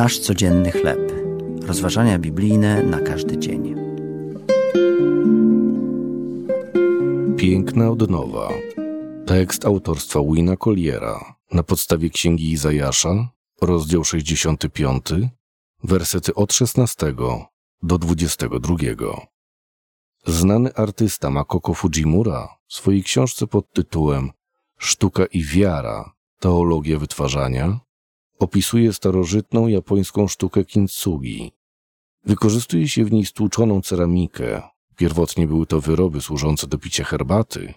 Nasz codzienny chleb. Rozważania biblijne na każdy dzień. Piękna odnowa. Tekst autorstwa Wina Colliera na podstawie Księgi Izajasza, rozdział 65, wersety od 16 do 22. Znany artysta Makoko Fujimura w swojej książce pod tytułem Sztuka i wiara teologia wytwarzania opisuje starożytną japońską sztukę kintsugi. Wykorzystuje się w niej stłuczoną ceramikę, pierwotnie były to wyroby służące do picia herbaty,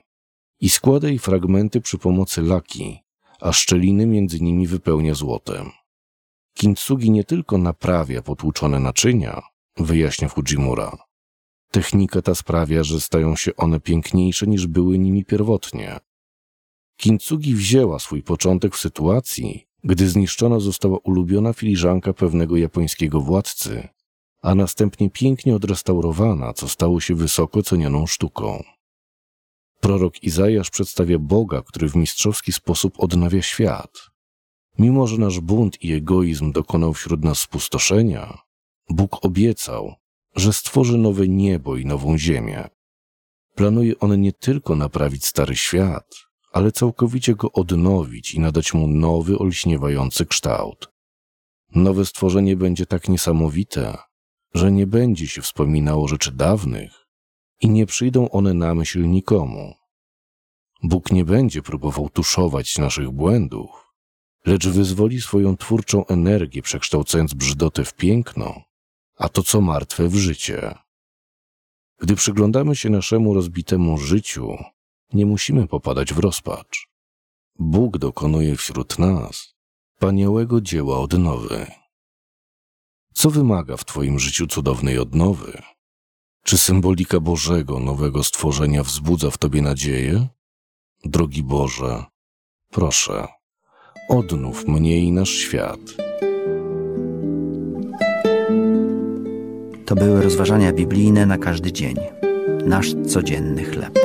i składa jej fragmenty przy pomocy laki, a szczeliny między nimi wypełnia złotem. Kintsugi nie tylko naprawia potłuczone naczynia, wyjaśnia Fujimura. Technika ta sprawia, że stają się one piękniejsze niż były nimi pierwotnie. Kintsugi wzięła swój początek w sytuacji, gdy zniszczona została ulubiona filiżanka pewnego japońskiego władcy, a następnie pięknie odrestaurowana, co stało się wysoko cenioną sztuką. Prorok Izajasz przedstawia Boga, który w mistrzowski sposób odnawia świat. Mimo, że nasz bunt i egoizm dokonał wśród nas spustoszenia, Bóg obiecał, że stworzy nowe niebo i nową ziemię. Planuje on nie tylko naprawić stary świat, ale całkowicie go odnowić i nadać mu nowy, olśniewający kształt. Nowe stworzenie będzie tak niesamowite, że nie będzie się wspominało rzeczy dawnych i nie przyjdą one na myśl nikomu. Bóg nie będzie próbował tuszować naszych błędów, lecz wyzwoli swoją twórczą energię, przekształcając brzydotę w piękno, a to co martwe w życie. Gdy przyglądamy się naszemu rozbitemu życiu, nie musimy popadać w rozpacz. Bóg dokonuje wśród nas wspaniałego dzieła odnowy. Co wymaga w Twoim życiu cudownej odnowy? Czy symbolika Bożego nowego stworzenia wzbudza w Tobie nadzieję? Drogi Boże, proszę, odnów mnie i nasz świat. To były rozważania biblijne na każdy dzień. Nasz codzienny chleb.